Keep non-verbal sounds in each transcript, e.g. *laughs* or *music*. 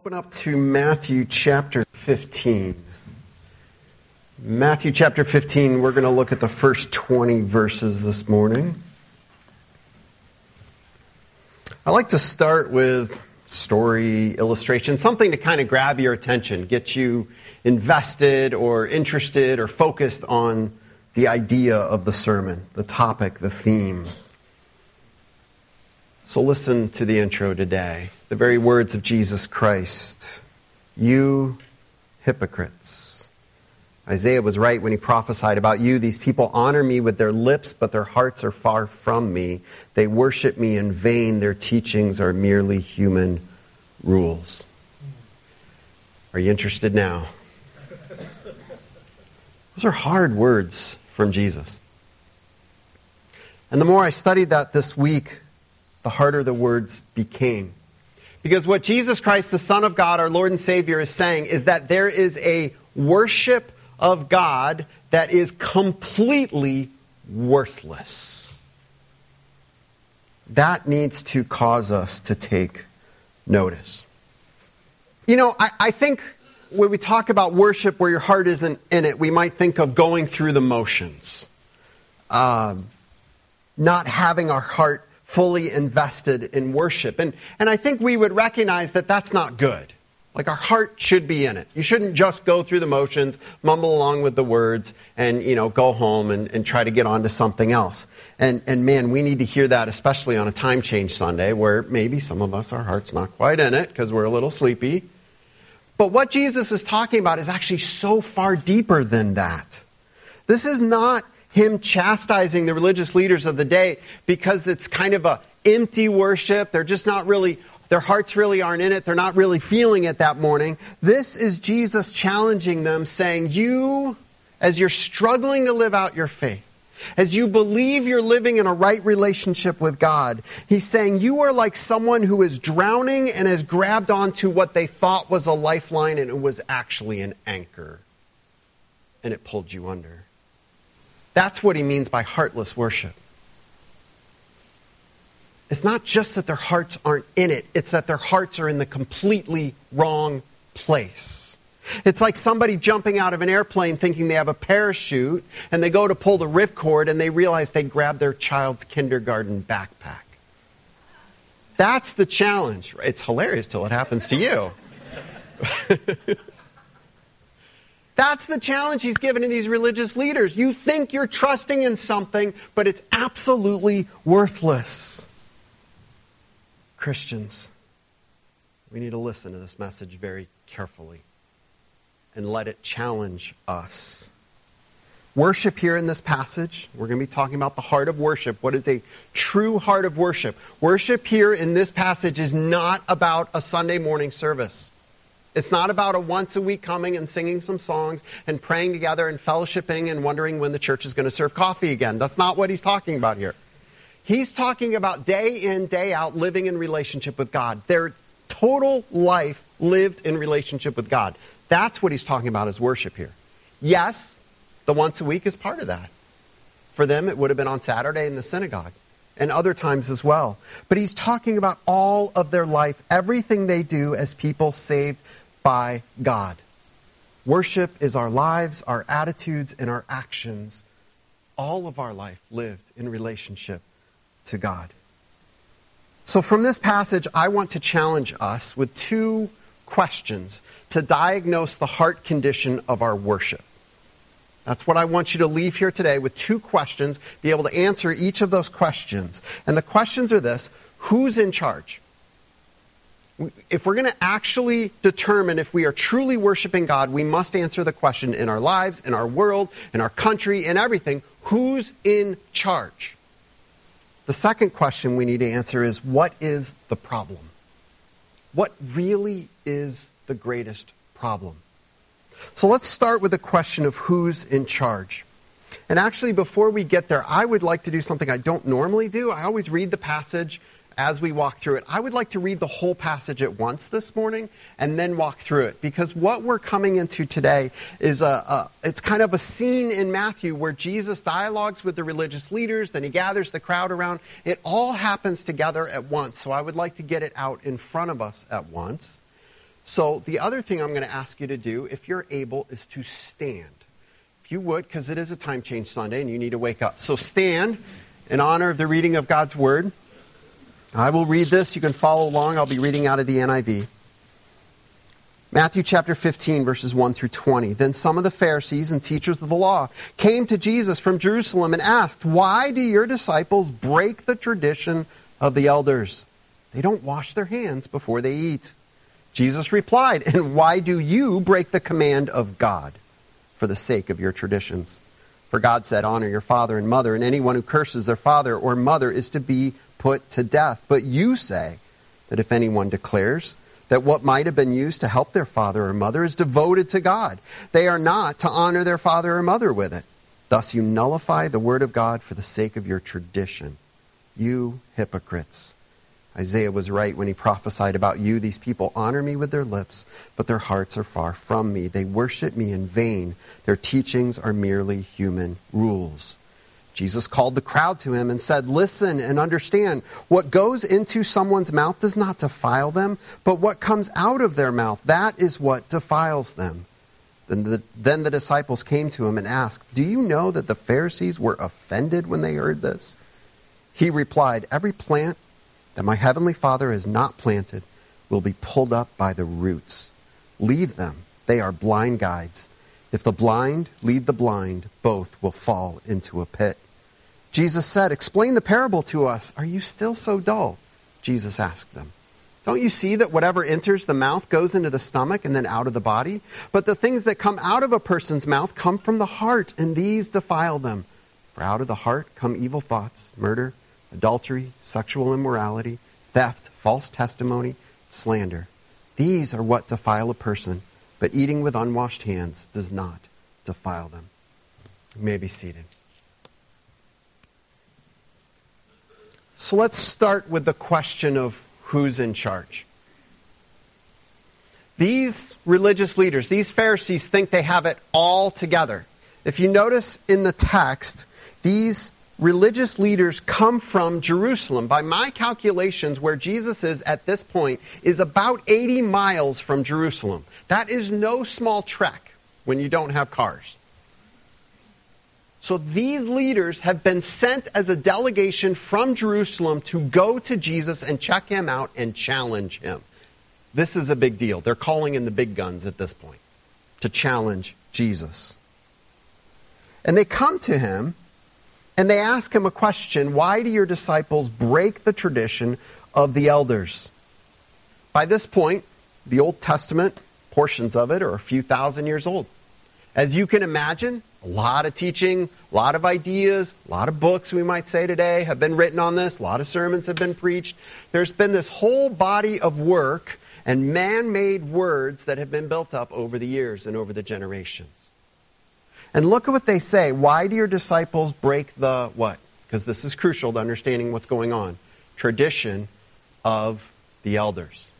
Open up to Matthew chapter 15. Matthew chapter 15, we're going to look at the first 20 verses this morning. I like to start with story, illustration, something to kind of grab your attention, get you invested or interested or focused on the idea of the sermon, the topic, the theme. So listen to the intro today. The very words of Jesus Christ. You hypocrites. Isaiah was right when he prophesied about you. These people honor me with their lips, but their hearts are far from me. They worship me in vain. Their teachings are merely human rules. Are you interested now? Those are hard words from Jesus. And the more I studied that this week, the harder the words became. Because what Jesus Christ, the Son of God, our Lord and Savior, is saying is that there is a worship of God that is completely worthless. That needs to cause us to take notice. You know, I, I think when we talk about worship where your heart isn't in it, we might think of going through the motions. Um, not having our heart fully invested in worship. And, and I think we would recognize that that's not good. Like our heart should be in it. You shouldn't just go through the motions, mumble along with the words, and you know go home and, and try to get on to something else. And and man, we need to hear that, especially on a time change Sunday, where maybe some of us our heart's not quite in it because we're a little sleepy. But what Jesus is talking about is actually so far deeper than that. This is not him chastising the religious leaders of the day because it's kind of a empty worship. They're just not really, their hearts really aren't in it. They're not really feeling it that morning. This is Jesus challenging them saying, you, as you're struggling to live out your faith, as you believe you're living in a right relationship with God, He's saying you are like someone who is drowning and has grabbed onto what they thought was a lifeline and it was actually an anchor. And it pulled you under. That's what he means by heartless worship. It's not just that their hearts aren't in it, it's that their hearts are in the completely wrong place. It's like somebody jumping out of an airplane thinking they have a parachute, and they go to pull the ripcord and they realize they grabbed their child's kindergarten backpack. That's the challenge. It's hilarious till it happens to you. *laughs* That's the challenge he's given to these religious leaders. You think you're trusting in something, but it's absolutely worthless. Christians, we need to listen to this message very carefully and let it challenge us. Worship here in this passage, we're going to be talking about the heart of worship. What is a true heart of worship? Worship here in this passage is not about a Sunday morning service. It's not about a once a week coming and singing some songs and praying together and fellowshipping and wondering when the church is going to serve coffee again. That's not what he's talking about here. He's talking about day in, day out living in relationship with God. Their total life lived in relationship with God. That's what he's talking about as worship here. Yes, the once a week is part of that. For them, it would have been on Saturday in the synagogue and other times as well. But he's talking about all of their life, everything they do as people saved by God. Worship is our lives, our attitudes, and our actions. All of our life lived in relationship to God. So, from this passage, I want to challenge us with two questions to diagnose the heart condition of our worship. That's what I want you to leave here today with two questions, be able to answer each of those questions. And the questions are this Who's in charge? If we're going to actually determine if we are truly worshiping God, we must answer the question in our lives, in our world, in our country, in everything who's in charge? The second question we need to answer is what is the problem? What really is the greatest problem? So let's start with the question of who's in charge. And actually, before we get there, I would like to do something I don't normally do. I always read the passage as we walk through it. I would like to read the whole passage at once this morning and then walk through it because what we're coming into today is a, a, it's kind of a scene in Matthew where Jesus dialogues with the religious leaders, then he gathers the crowd around. It all happens together at once. So I would like to get it out in front of us at once. So the other thing I'm going to ask you to do, if you're able, is to stand. If you would, because it is a time change Sunday and you need to wake up. So stand in honor of the reading of God's Word. I will read this. You can follow along. I'll be reading out of the NIV. Matthew chapter 15, verses 1 through 20. Then some of the Pharisees and teachers of the law came to Jesus from Jerusalem and asked, Why do your disciples break the tradition of the elders? They don't wash their hands before they eat. Jesus replied, And why do you break the command of God for the sake of your traditions? For God said, Honor your father and mother, and anyone who curses their father or mother is to be put to death. But you say that if anyone declares, that what might have been used to help their father or mother is devoted to God. They are not to honor their father or mother with it. Thus you nullify the word of God for the sake of your tradition. You hypocrites. Isaiah was right when he prophesied about you. These people honor me with their lips, but their hearts are far from me. They worship me in vain. Their teachings are merely human rules. Jesus called the crowd to him and said, Listen and understand. What goes into someone's mouth does not defile them, but what comes out of their mouth, that is what defiles them. Then the, then the disciples came to him and asked, Do you know that the Pharisees were offended when they heard this? He replied, Every plant that my heavenly Father has not planted will be pulled up by the roots. Leave them. They are blind guides. If the blind lead the blind, both will fall into a pit. Jesus said, Explain the parable to us. Are you still so dull? Jesus asked them. Don't you see that whatever enters the mouth goes into the stomach and then out of the body? But the things that come out of a person's mouth come from the heart, and these defile them. For out of the heart come evil thoughts, murder, adultery, sexual immorality, theft, false testimony, slander. These are what defile a person but eating with unwashed hands does not defile them. You may be seated. So let's start with the question of who's in charge. These religious leaders, these Pharisees, think they have it all together. If you notice in the text, these religious leaders come from Jerusalem. By my calculations, where Jesus is at this point is about 80 miles from Jerusalem. That is no small trek when you don't have cars. So these leaders have been sent as a delegation from Jerusalem to go to Jesus and check him out and challenge him. This is a big deal. They're calling in the big guns at this point to challenge Jesus. And they come to him and they ask him a question Why do your disciples break the tradition of the elders? By this point, the Old Testament, portions of it, are a few thousand years old. As you can imagine, a lot of teaching, a lot of ideas, a lot of books, we might say today, have been written on this. A lot of sermons have been preached. There's been this whole body of work and man made words that have been built up over the years and over the generations. And look at what they say. Why do your disciples break the what? Because this is crucial to understanding what's going on. Tradition of the elders.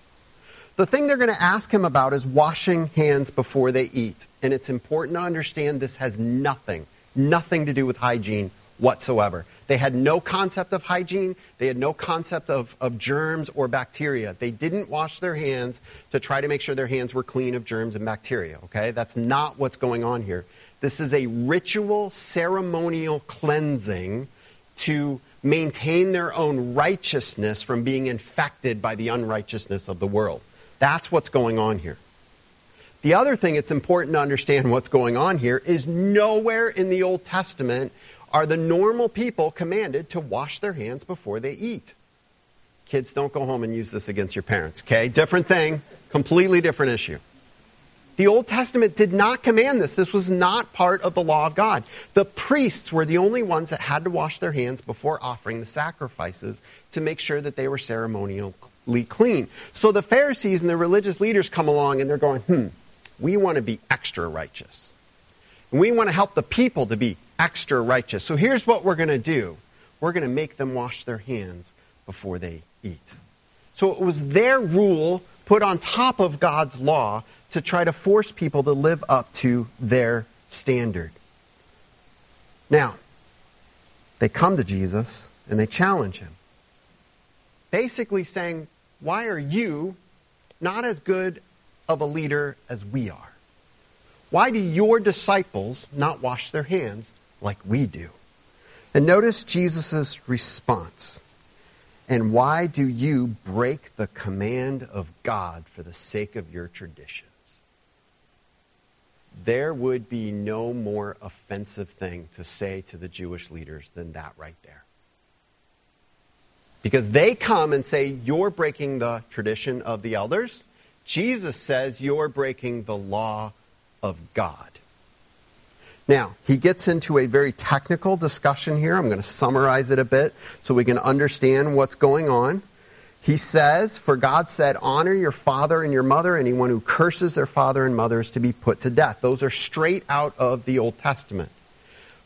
The thing they're going to ask him about is washing hands before they eat. And it's important to understand this has nothing, nothing to do with hygiene whatsoever. They had no concept of hygiene. They had no concept of, of germs or bacteria. They didn't wash their hands to try to make sure their hands were clean of germs and bacteria. Okay? That's not what's going on here. This is a ritual, ceremonial cleansing to maintain their own righteousness from being infected by the unrighteousness of the world. That's what's going on here. The other thing it's important to understand what's going on here is nowhere in the Old Testament are the normal people commanded to wash their hands before they eat. Kids, don't go home and use this against your parents, okay? Different thing, completely different issue. The Old Testament did not command this. This was not part of the law of God. The priests were the only ones that had to wash their hands before offering the sacrifices to make sure that they were ceremonially clean. So the Pharisees and the religious leaders come along and they're going, hmm, we want to be extra righteous. And we want to help the people to be extra righteous. So here's what we're going to do. We're going to make them wash their hands before they eat. So it was their rule put on top of God's law to try to force people to live up to their standard. Now, they come to Jesus and they challenge him. Basically saying, Why are you not as good of a leader as we are? Why do your disciples not wash their hands like we do? And notice Jesus' response. And why do you break the command of God for the sake of your traditions? There would be no more offensive thing to say to the Jewish leaders than that right there. Because they come and say, You're breaking the tradition of the elders. Jesus says, You're breaking the law of God. Now, he gets into a very technical discussion here. I'm going to summarize it a bit so we can understand what's going on. He says, For God said, Honor your father and your mother. Anyone who curses their father and mother is to be put to death. Those are straight out of the Old Testament.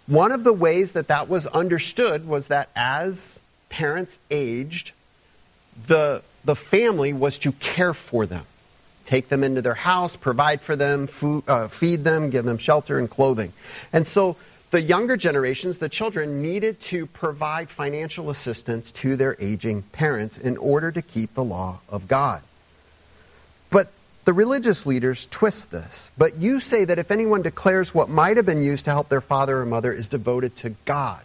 One of the ways that that was understood was that as parents aged, the, the family was to care for them take them into their house, provide for them, food, uh, feed them, give them shelter and clothing. And so the younger generations, the children, needed to provide financial assistance to their aging parents in order to keep the law of God. But the religious leaders twist this. But you say that if anyone declares what might have been used to help their father or mother is devoted to God.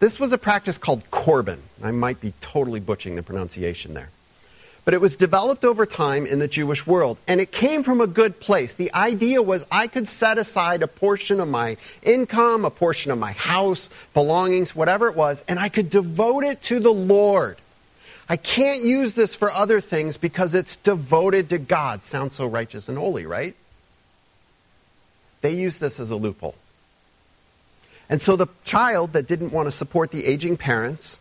This was a practice called Corban. I might be totally butchering the pronunciation there. But it was developed over time in the Jewish world. And it came from a good place. The idea was I could set aside a portion of my income, a portion of my house, belongings, whatever it was, and I could devote it to the Lord. I can't use this for other things because it's devoted to God. Sounds so righteous and holy, right? They use this as a loophole. And so the child that didn't want to support the aging parents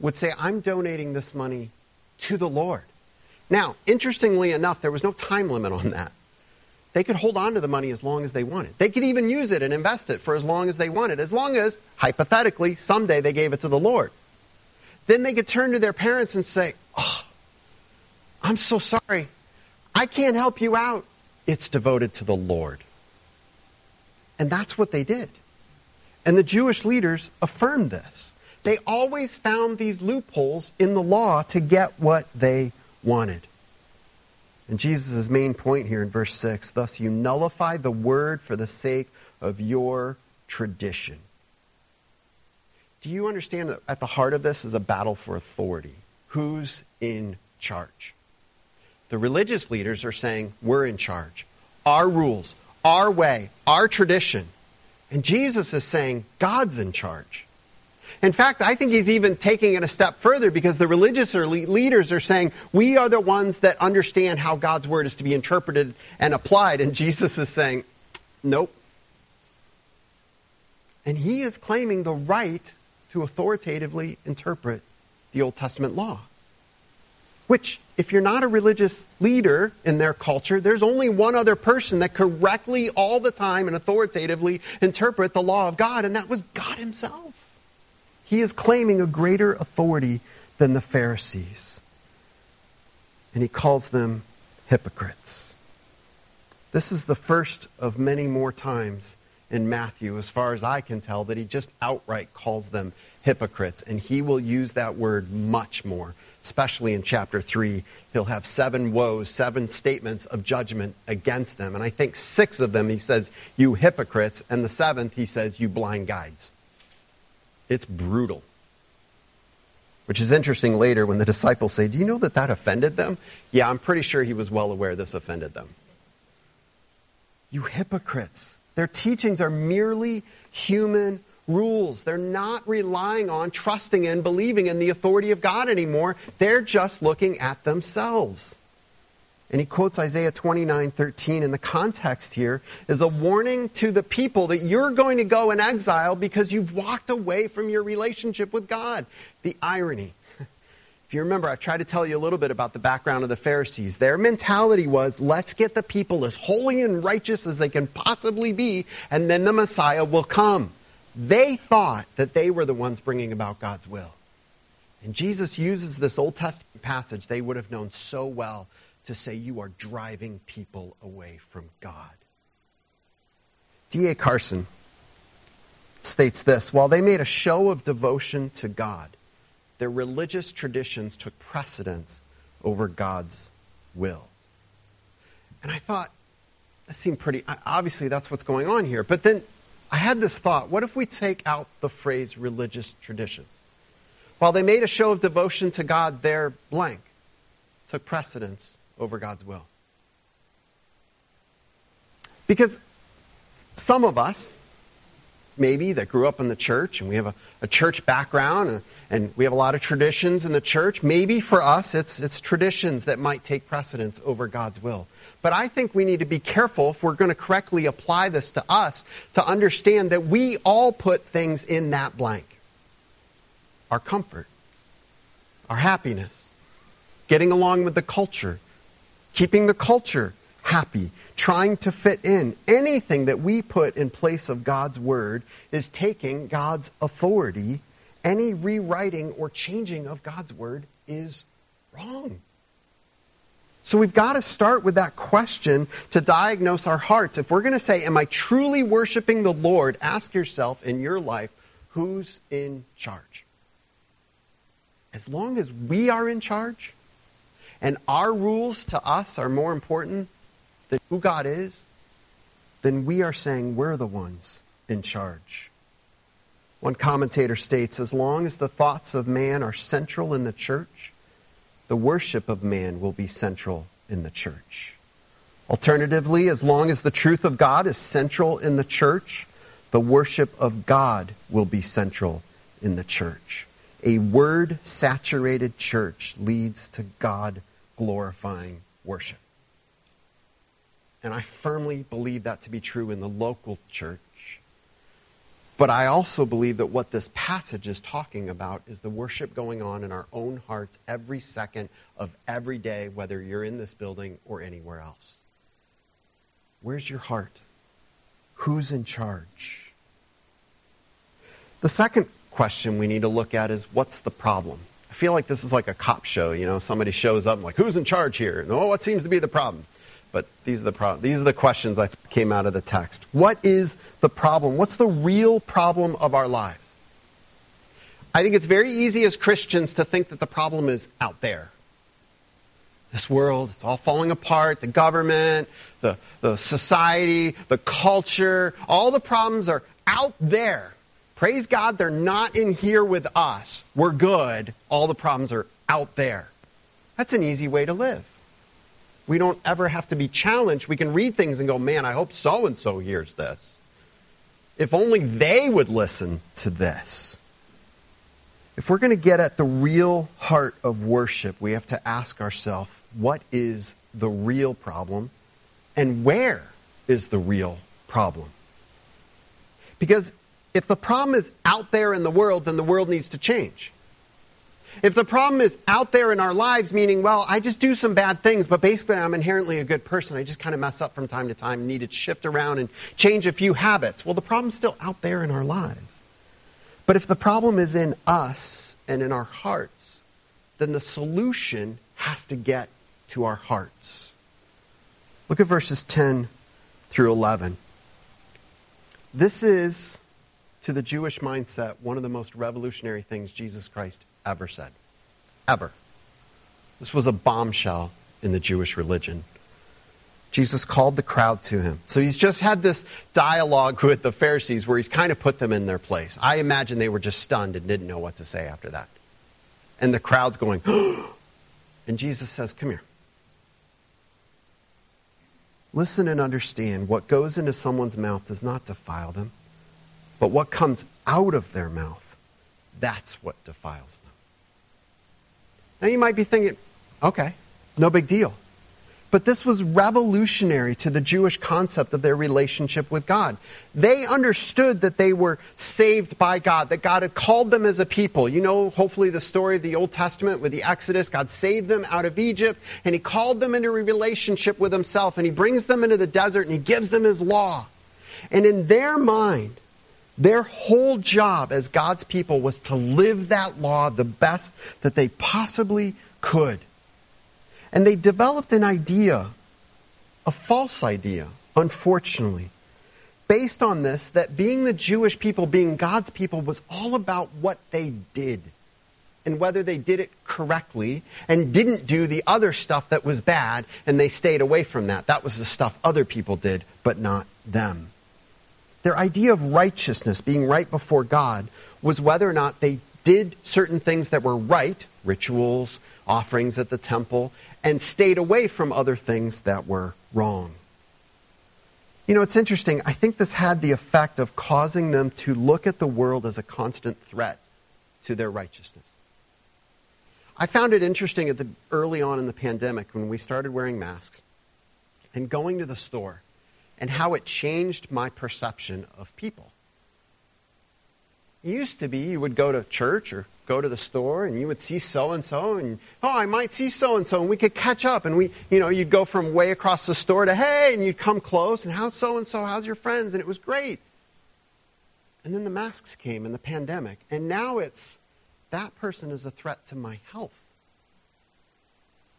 would say, I'm donating this money to the Lord. Now, interestingly enough, there was no time limit on that. They could hold on to the money as long as they wanted. They could even use it and invest it for as long as they wanted, as long as, hypothetically, someday they gave it to the Lord. Then they could turn to their parents and say, Oh, I'm so sorry. I can't help you out. It's devoted to the Lord. And that's what they did. And the Jewish leaders affirmed this. They always found these loopholes in the law to get what they wanted. And Jesus' main point here in verse 6 thus you nullify the word for the sake of your tradition. Do you understand that at the heart of this is a battle for authority? Who's in charge? The religious leaders are saying, We're in charge. Our rules, our way, our tradition. And Jesus is saying, God's in charge. In fact, I think he's even taking it a step further because the religious leaders are saying, we are the ones that understand how God's word is to be interpreted and applied. And Jesus is saying, nope. And he is claiming the right to authoritatively interpret the Old Testament law. Which, if you're not a religious leader in their culture, there's only one other person that correctly, all the time, and authoritatively interpret the law of God, and that was God Himself. He is claiming a greater authority than the Pharisees. And he calls them hypocrites. This is the first of many more times in Matthew, as far as I can tell, that he just outright calls them hypocrites. And he will use that word much more, especially in chapter 3. He'll have seven woes, seven statements of judgment against them. And I think six of them he says, You hypocrites. And the seventh he says, You blind guides. It's brutal. Which is interesting later when the disciples say, Do you know that that offended them? Yeah, I'm pretty sure he was well aware this offended them. You hypocrites. Their teachings are merely human rules. They're not relying on, trusting in, believing in the authority of God anymore. They're just looking at themselves. And he quotes Isaiah 29:13 and the context here is a warning to the people that you're going to go in exile because you've walked away from your relationship with God. The irony. *laughs* If you remember, I've tried to tell you a little bit about the background of the Pharisees. Their mentality was, let's get the people as holy and righteous as they can possibly be, and then the Messiah will come. They thought that they were the ones bringing about God's will. And Jesus uses this Old Testament passage they would have known so well to say you are driving people away from God. D.A. Carson states this While they made a show of devotion to God, their religious traditions took precedence over God's will. And I thought, that seemed pretty, obviously that's what's going on here. But then I had this thought what if we take out the phrase religious traditions? While they made a show of devotion to God, their blank took precedence over God's will. Because some of us, maybe, that grew up in the church and we have a, a church background and, and, we have a lot of traditions in the church, maybe for us it's, it's traditions that might take precedence over God's will. But I think we need to be careful if we're going to correctly apply this to us to understand that we all put things in that blank. Our comfort, our happiness, getting along with the culture, keeping the culture happy, trying to fit in. Anything that we put in place of God's word is taking God's authority. Any rewriting or changing of God's word is wrong. So we've got to start with that question to diagnose our hearts. If we're going to say, Am I truly worshiping the Lord? Ask yourself in your life, who's in charge? As long as we are in charge and our rules to us are more important than who God is, then we are saying we're the ones in charge. One commentator states, as long as the thoughts of man are central in the church, the worship of man will be central in the church. Alternatively, as long as the truth of God is central in the church, the worship of God will be central in the church. A word saturated church leads to God glorifying worship. And I firmly believe that to be true in the local church but I also believe that what this passage is talking about is the worship going on in our own hearts every second of every day, whether you're in this building or anywhere else. Where's your heart? Who's in charge? The second question we need to look at is what's the problem? Feel like this is like a cop show, you know, somebody shows up and like, who's in charge here? And, oh, what seems to be the problem? But these are the pro- these are the questions I came out of the text. What is the problem? What's the real problem of our lives? I think it's very easy as Christians to think that the problem is out there. This world, it's all falling apart. The government, the, the society, the culture, all the problems are out there. Praise God, they're not in here with us. We're good. All the problems are out there. That's an easy way to live. We don't ever have to be challenged. We can read things and go, man, I hope so and so hears this. If only they would listen to this. If we're going to get at the real heart of worship, we have to ask ourselves, what is the real problem? And where is the real problem? Because if the problem is out there in the world, then the world needs to change. If the problem is out there in our lives, meaning, well, I just do some bad things, but basically I'm inherently a good person. I just kind of mess up from time to time, need to shift around and change a few habits. Well, the problem's still out there in our lives. But if the problem is in us and in our hearts, then the solution has to get to our hearts. Look at verses 10 through 11. This is, to the Jewish mindset, one of the most revolutionary things Jesus Christ ever said. Ever. This was a bombshell in the Jewish religion. Jesus called the crowd to him. So he's just had this dialogue with the Pharisees where he's kind of put them in their place. I imagine they were just stunned and didn't know what to say after that. And the crowd's going, *gasps* and Jesus says, Come here. Listen and understand what goes into someone's mouth does not defile them, but what comes out of their mouth, that's what defiles them. Now you might be thinking, okay, no big deal. But this was revolutionary to the Jewish concept of their relationship with God. They understood that they were saved by God, that God had called them as a people. You know, hopefully, the story of the Old Testament with the Exodus. God saved them out of Egypt, and He called them into a relationship with Himself, and He brings them into the desert, and He gives them His law. And in their mind, their whole job as God's people was to live that law the best that they possibly could. And they developed an idea, a false idea, unfortunately, based on this that being the Jewish people, being God's people, was all about what they did. and whether they did it correctly and didn't do the other stuff that was bad and they stayed away from that. That was the stuff other people did, but not them. Their idea of righteousness, being right before God, was whether or not they did certain things that were right, rituals, offerings at the temple, and stayed away from other things that were wrong. You know, it's interesting. I think this had the effect of causing them to look at the world as a constant threat to their righteousness. I found it interesting at the early on in the pandemic when we started wearing masks and going to the store and how it changed my perception of people. It used to be you would go to church or go to the store and you would see so and so and oh I might see so and so and we could catch up and we you know you'd go from way across the store to hey and you'd come close and how's so and so how's your friends and it was great. And then the masks came and the pandemic and now it's that person is a threat to my health.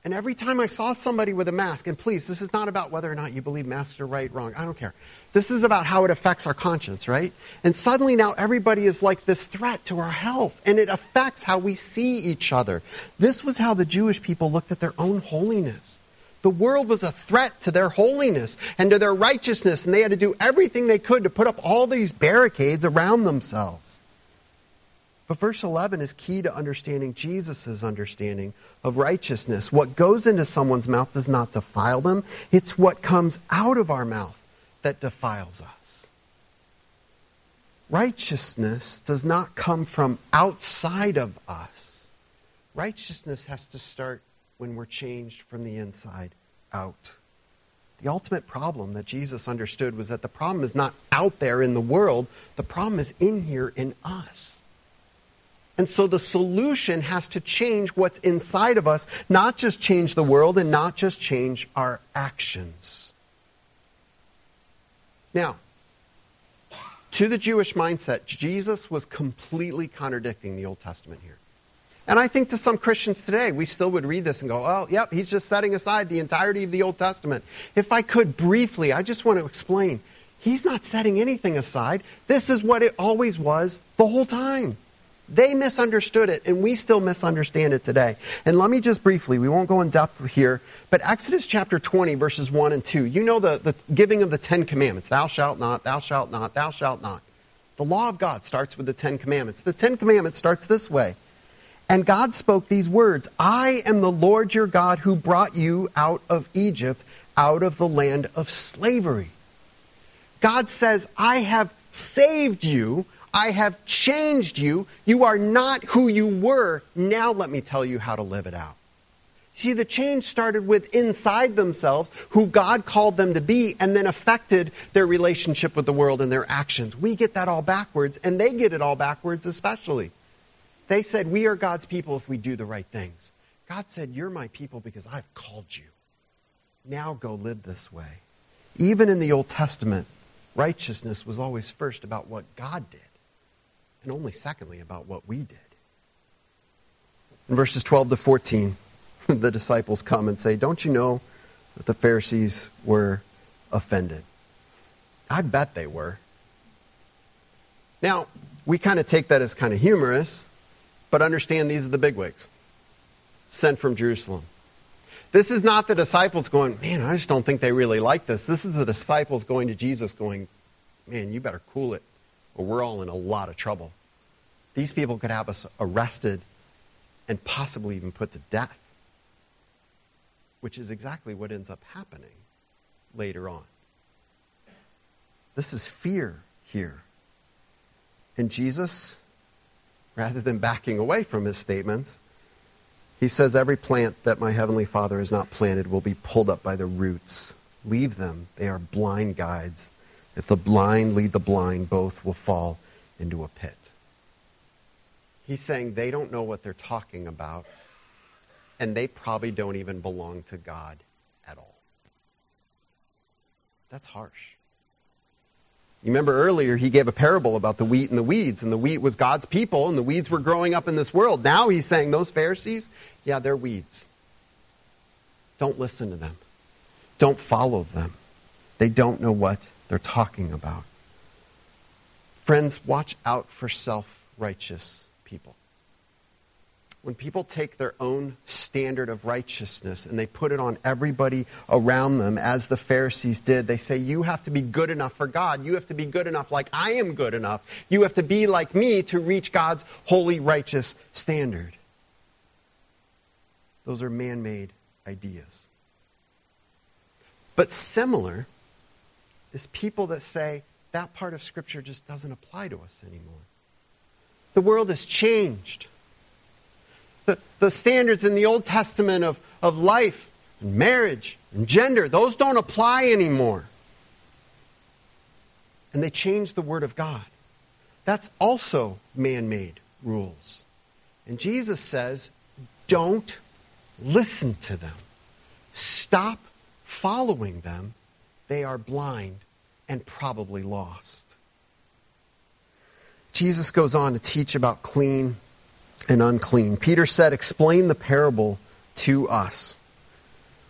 And every time I saw somebody with a mask, and please, this is not about whether or not you believe masks are right, or wrong. I don't care. This is about how it affects our conscience, right? And suddenly now everybody is like this threat to our health, and it affects how we see each other. This was how the Jewish people looked at their own holiness. The world was a threat to their holiness and to their righteousness, and they had to do everything they could to put up all these barricades around themselves. But verse 11 is key to understanding Jesus' understanding of righteousness. What goes into someone's mouth does not defile them, it's what comes out of our mouth that defiles us. Righteousness does not come from outside of us. Righteousness has to start when we're changed from the inside out. The ultimate problem that Jesus understood was that the problem is not out there in the world, the problem is in here in us. And so the solution has to change what's inside of us, not just change the world and not just change our actions. Now, to the Jewish mindset, Jesus was completely contradicting the Old Testament here. And I think to some Christians today, we still would read this and go, oh, yep, he's just setting aside the entirety of the Old Testament. If I could briefly, I just want to explain. He's not setting anything aside. This is what it always was the whole time. They misunderstood it, and we still misunderstand it today. And let me just briefly, we won't go in depth here, but Exodus chapter 20, verses 1 and 2. You know the, the giving of the Ten Commandments. Thou shalt not, thou shalt not, thou shalt not. The law of God starts with the Ten Commandments. The Ten Commandments starts this way. And God spoke these words I am the Lord your God who brought you out of Egypt, out of the land of slavery. God says, I have saved you I have changed you. You are not who you were. Now let me tell you how to live it out. See, the change started with inside themselves, who God called them to be, and then affected their relationship with the world and their actions. We get that all backwards, and they get it all backwards especially. They said, We are God's people if we do the right things. God said, You're my people because I've called you. Now go live this way. Even in the Old Testament, righteousness was always first about what God did and only secondly about what we did. In verses 12 to 14, *laughs* the disciples come and say, Don't you know that the Pharisees were offended? I bet they were. Now, we kind of take that as kind of humorous, but understand these are the bigwigs sent from Jerusalem. This is not the disciples going, man, I just don't think they really like this. This is the disciples going to Jesus going, man, you better cool it or we're all in a lot of trouble. These people could have us arrested and possibly even put to death, which is exactly what ends up happening later on. This is fear here. And Jesus, rather than backing away from his statements, he says, Every plant that my heavenly Father has not planted will be pulled up by the roots. Leave them. They are blind guides. If the blind lead the blind, both will fall into a pit. He's saying they don't know what they're talking about, and they probably don't even belong to God at all. That's harsh. You remember earlier he gave a parable about the wheat and the weeds, and the wheat was God's people, and the weeds were growing up in this world. Now he's saying those Pharisees, yeah, they're weeds. Don't listen to them. Don't follow them. They don't know what they're talking about. Friends, watch out for self righteous people. when people take their own standard of righteousness and they put it on everybody around them, as the Pharisees did, they say, You have to be good enough for God. You have to be good enough like I am good enough. You have to be like me to reach God's holy, righteous standard. Those are man made ideas. But similar is people that say that part of Scripture just doesn't apply to us anymore. The world has changed the, the standards in the Old Testament of, of life and marriage and gender, those don't apply anymore. And they change the Word of God. That's also man made rules. And Jesus says, don't listen to them. Stop following them. They are blind and probably lost. Jesus goes on to teach about clean and unclean. Peter said, explain the parable to us.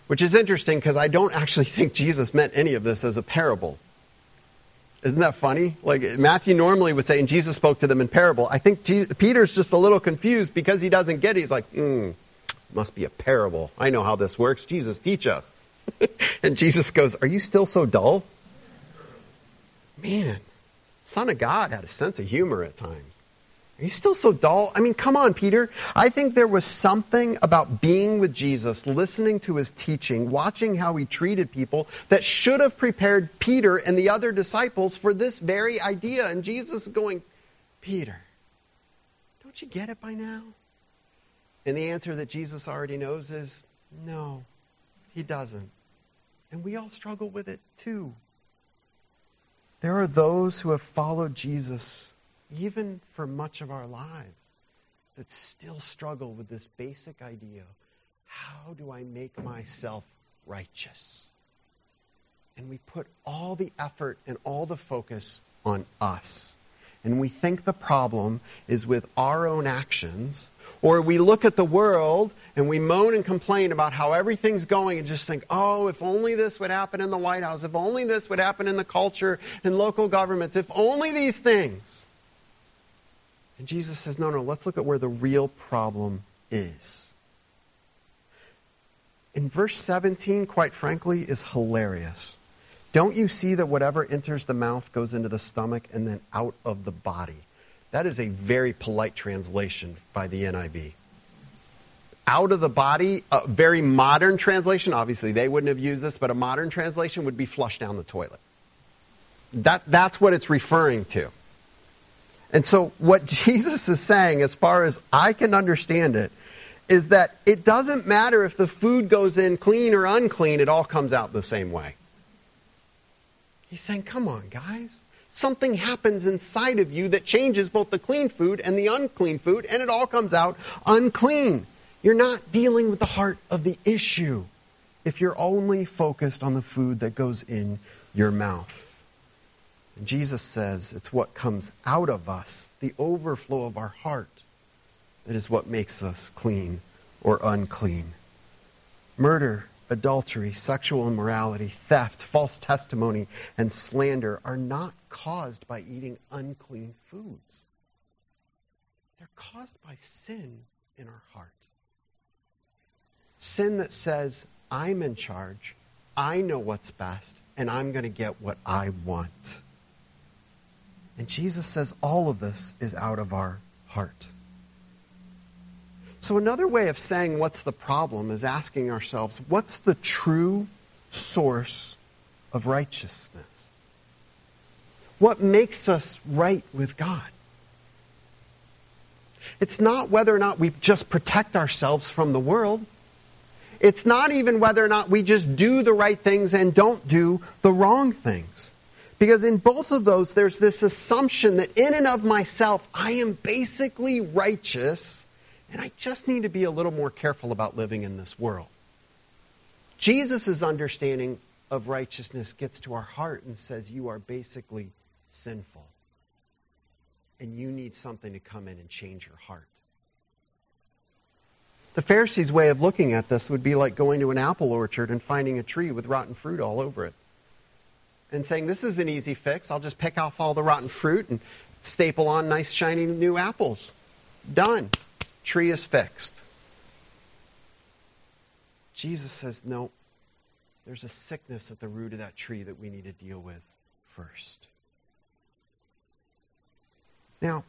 Which is interesting because I don't actually *laughs* think Jesus meant any of this as a parable. Isn't that funny? Like Matthew normally would say, and Jesus spoke to them in parable. I think Peter's just a little confused because he doesn't get it. He's like, hmm, must be a parable. I know how this works. Jesus, teach us. *laughs* and Jesus goes, Are you still so dull? Man, Son of God had a sense of humor at times. Are you still so dull? I mean, come on, Peter. I think there was something about being with Jesus, listening to his teaching, watching how he treated people that should have prepared Peter and the other disciples for this very idea. And Jesus is going, Peter, don't you get it by now? And the answer that Jesus already knows is no, he doesn't. And we all struggle with it too. There are those who have followed Jesus even for much of our lives, that still struggle with this basic idea how do I make myself righteous? And we put all the effort and all the focus on us. And we think the problem is with our own actions, or we look at the world and we moan and complain about how everything's going and just think, oh, if only this would happen in the White House, if only this would happen in the culture and local governments, if only these things. And Jesus says, no, no, let's look at where the real problem is. In verse 17, quite frankly, is hilarious. Don't you see that whatever enters the mouth goes into the stomach and then out of the body? That is a very polite translation by the NIV. Out of the body, a very modern translation, obviously they wouldn't have used this, but a modern translation would be flushed down the toilet. That, that's what it's referring to. And so, what *laughs* Jesus is saying, as far as I can understand it, is that it doesn't matter if the food goes in clean or unclean, it all comes out the same way. He's saying, come on, guys. Something happens inside of you that changes both the clean food and the unclean food, and it all comes out unclean. You're not dealing with the heart of the issue if you're only focused on the food that goes in your mouth. And Jesus says it's what comes out of us, the overflow of our heart, that is what makes us clean or unclean. Murder, adultery, sexual immorality, theft, false testimony, and slander are not caused by eating unclean foods. They're caused by sin in our heart. Sin that says, I'm in charge, I know what's best, and I'm going to get what I want. And Jesus says all of this is out of our heart. So, another way of saying what's the problem is asking ourselves what's the true source of righteousness? What makes us right with God? It's not whether or not we just protect ourselves from the world. It's not even whether or not we just do the right things and don't do the wrong things. Because in both of those, there's this assumption that in and of myself, I am basically righteous, and I just need to be a little more careful about living in this world. Jesus' understanding of righteousness gets to our heart and says, You are basically sinful. And you need something to come in and change your heart. The Pharisees' way of looking at this would be like going to an apple orchard and finding a tree with rotten fruit all over it and saying, This is an easy fix. I'll just pick off all the rotten fruit and staple on nice, shiny new apples. Done. Tree is fixed. Jesus says, no, there's a sickness at the root of that tree that we need to deal with first. Now,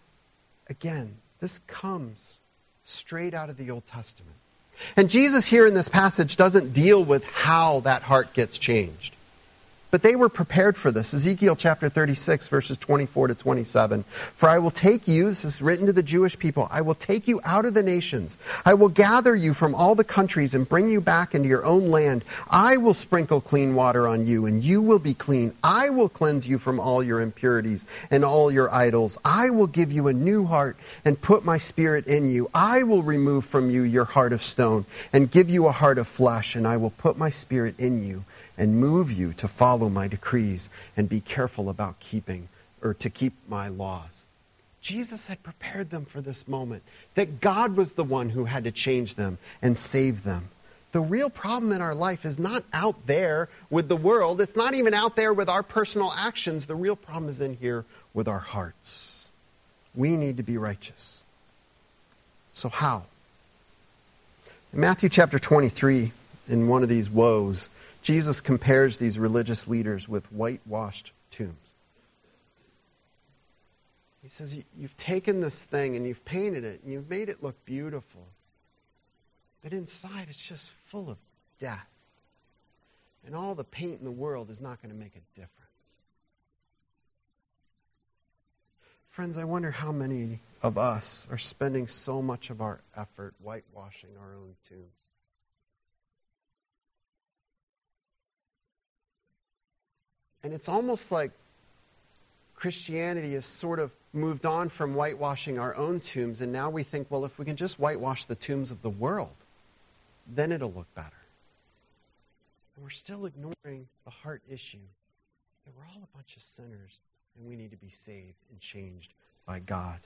again, this comes straight out of the Old Testament. And Jesus here in this passage doesn't deal with how that heart gets changed. But they were prepared for this. Ezekiel chapter 36, verses 24 to 27. For I will take you, this is written to the Jewish people, I will take you out of the nations. I will gather you from all the countries and bring you back into your own land. I will sprinkle clean water on you, and you will be clean. I will cleanse you from all your impurities and all your idols. I will give you a new heart and put my spirit in you. I will remove from you your heart of stone and give you a heart of flesh, and I will put my spirit in you and move you to follow my decrees and be careful about keeping or to keep my laws. Jesus had prepared them for this moment, that God was the one who had to change them and save them. The real problem in our life is not out there with the world. It's not even out there with our personal actions. The real problem is in here with our hearts. We need to be righteous. So, how? In Matthew chapter 23, in one of these woes, Jesus compares these religious leaders with whitewashed tombs. He says, You've taken this thing and you've painted it and you've made it look beautiful. But inside, it's just full of death. And all the paint in the world is not going to make a difference. Friends, I wonder how many of us are spending so much of our effort whitewashing our own tombs. And it's almost like Christianity has sort of moved on from whitewashing our own tombs, and now we think, well, if we can just whitewash the tombs of the world, then it'll look better. And we're still ignoring the heart issue that we're all a bunch of sinners, and we need to be saved and changed by God.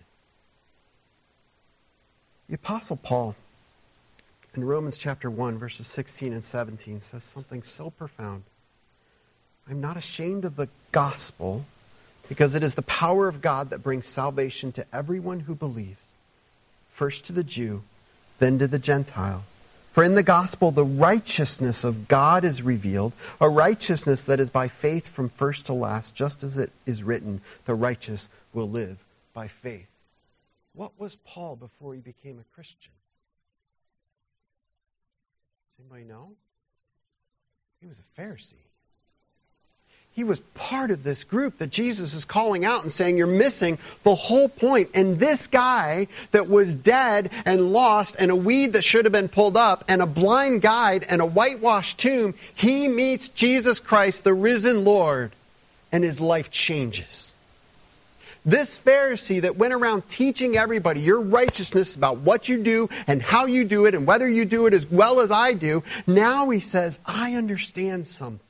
The Apostle Paul, in Romans chapter 1, verses 16 and 17, says something so profound. I'm not ashamed of the gospel because it is the power of God that brings salvation to everyone who believes, first to the Jew, then to the Gentile. For in the gospel, the righteousness of God is revealed, a righteousness that is by faith from first to last, just as it is written, the righteous will live by faith. What was Paul before he became a Christian? Does anybody know? He was a Pharisee. He was part of this group that Jesus is calling out and saying, You're missing the whole point. And this guy that was dead and lost, and a weed that should have been pulled up, and a blind guide, and a whitewashed tomb, he meets Jesus Christ, the risen Lord, and his life changes. This Pharisee that went around teaching everybody your righteousness about what you do and how you do it and whether you do it as well as I do, now he says, I understand something.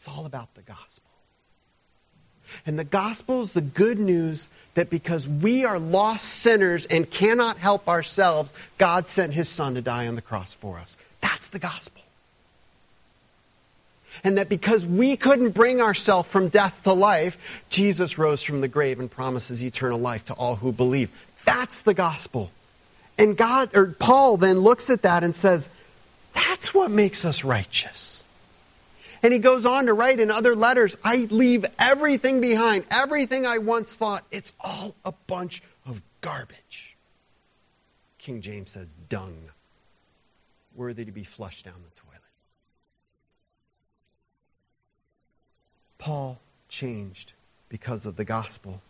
It's all about the gospel. And the gospel is the good news that because we are lost sinners and cannot help ourselves, God sent his son to die on the cross for us. That's the gospel. And that because we couldn't bring ourselves from death to life, Jesus rose from the grave and promises eternal life to all who believe. That's the gospel. And God or Paul then looks at that and says, that's what makes us righteous. And he goes on to write in other letters, I leave everything behind, everything I once thought. It's all a bunch of garbage. King James says dung, worthy to be flushed down the toilet. Paul changed because of the gospel.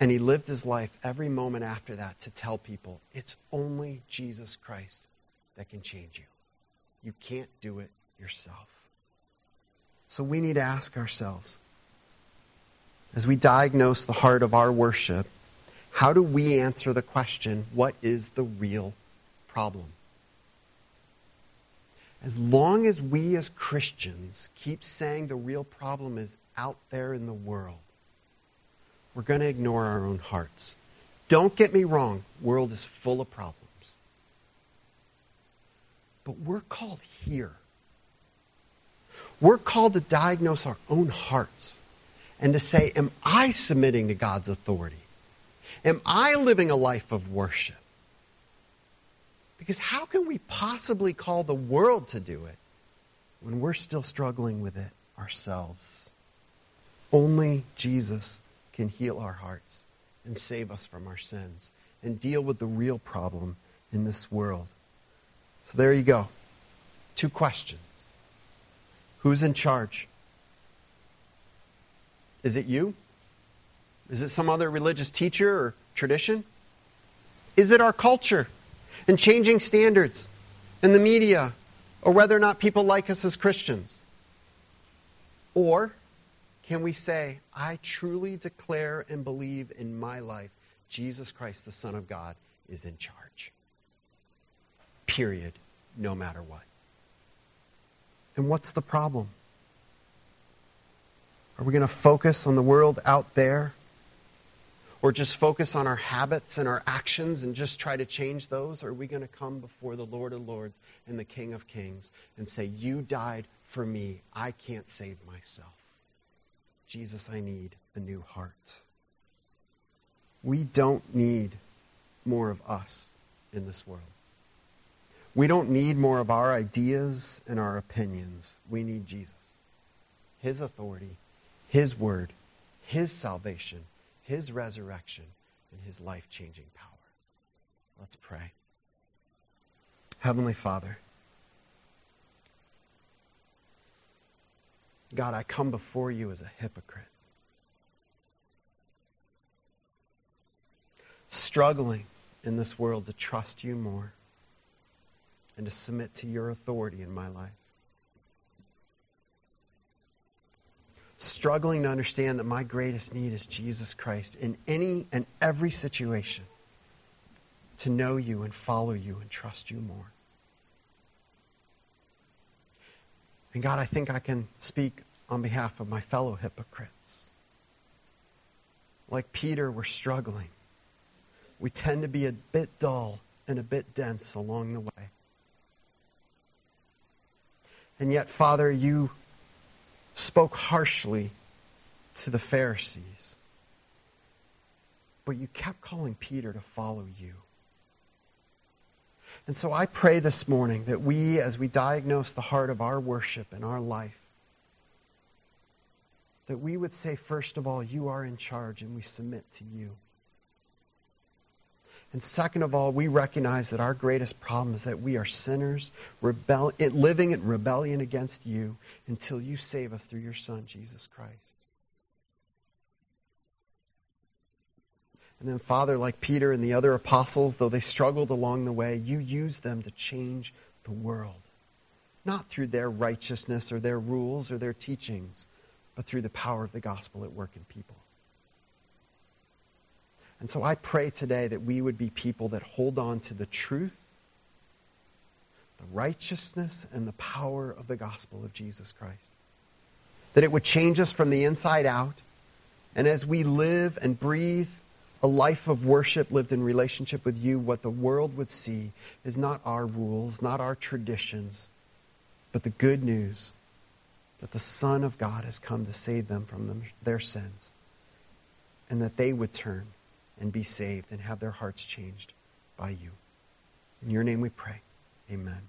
And he lived his life every moment after that to tell people it's only Jesus Christ that can change you. You can't do it yourself. So we need to ask ourselves as we diagnose the heart of our worship, how do we answer the question, what is the real problem? As long as we as Christians keep saying the real problem is out there in the world, we're going to ignore our own hearts. Don't get me wrong, world is full of problems. But we're called here we're called to diagnose our own hearts and to say, Am I submitting to God's authority? Am I living a life of worship? Because how can we possibly call the world to do it when we're still struggling with it ourselves? Only Jesus can heal our hearts and save us from our sins and deal with the real problem in this world. So there you go. Two questions. Who's in charge? Is it you? Is it some other religious teacher or tradition? Is it our culture and changing standards and the media or whether or not people like us as Christians? Or can we say, I truly declare and believe in my life Jesus Christ, the Son of God, is in charge? Period. No matter what. And what's the problem? Are we going to focus on the world out there? Or just focus on our habits and our actions and just try to change those? Or are we going to come before the Lord of Lords and the King of Kings and say, You died for me. I can't save myself. Jesus, I need a new heart. We don't need more of us in this world. We don't need more of our ideas and our opinions. We need Jesus. His authority, His word, His salvation, His resurrection, and His life changing power. Let's pray. Heavenly Father, God, I come before you as a hypocrite. Struggling in this world to trust you more and to submit to your authority in my life. Struggling to understand that my greatest need is Jesus Christ in any and every situation to know you and follow you and trust you more. And God, I think I can speak on behalf of my fellow hypocrites. Like Peter, we're struggling. We tend to be a bit dull and a bit dense along the way. And yet, Father, you spoke harshly to the Pharisees. But you kept calling Peter to follow you. And so I pray this morning that we, as we diagnose the heart of our worship and our life, that we would say, first of all, you are in charge and we submit to you. And second of all, we recognize that our greatest problem is that we are sinners, rebel- living in rebellion against you until you save us through your Son, Jesus Christ. And then, Father, like Peter and the other apostles, though they struggled along the way, you used them to change the world. Not through their righteousness or their rules or their teachings, but through the power of the gospel at work in people. And so I pray today that we would be people that hold on to the truth, the righteousness, and the power of the gospel of Jesus Christ. That it would change us from the inside out. And as we live and breathe a life of worship lived in relationship with you, what the world would see is not our rules, not our traditions, but the good news that the Son of God has come to save them from them, their sins, and that they would turn and be saved and have their hearts changed by you. In your name we pray. Amen.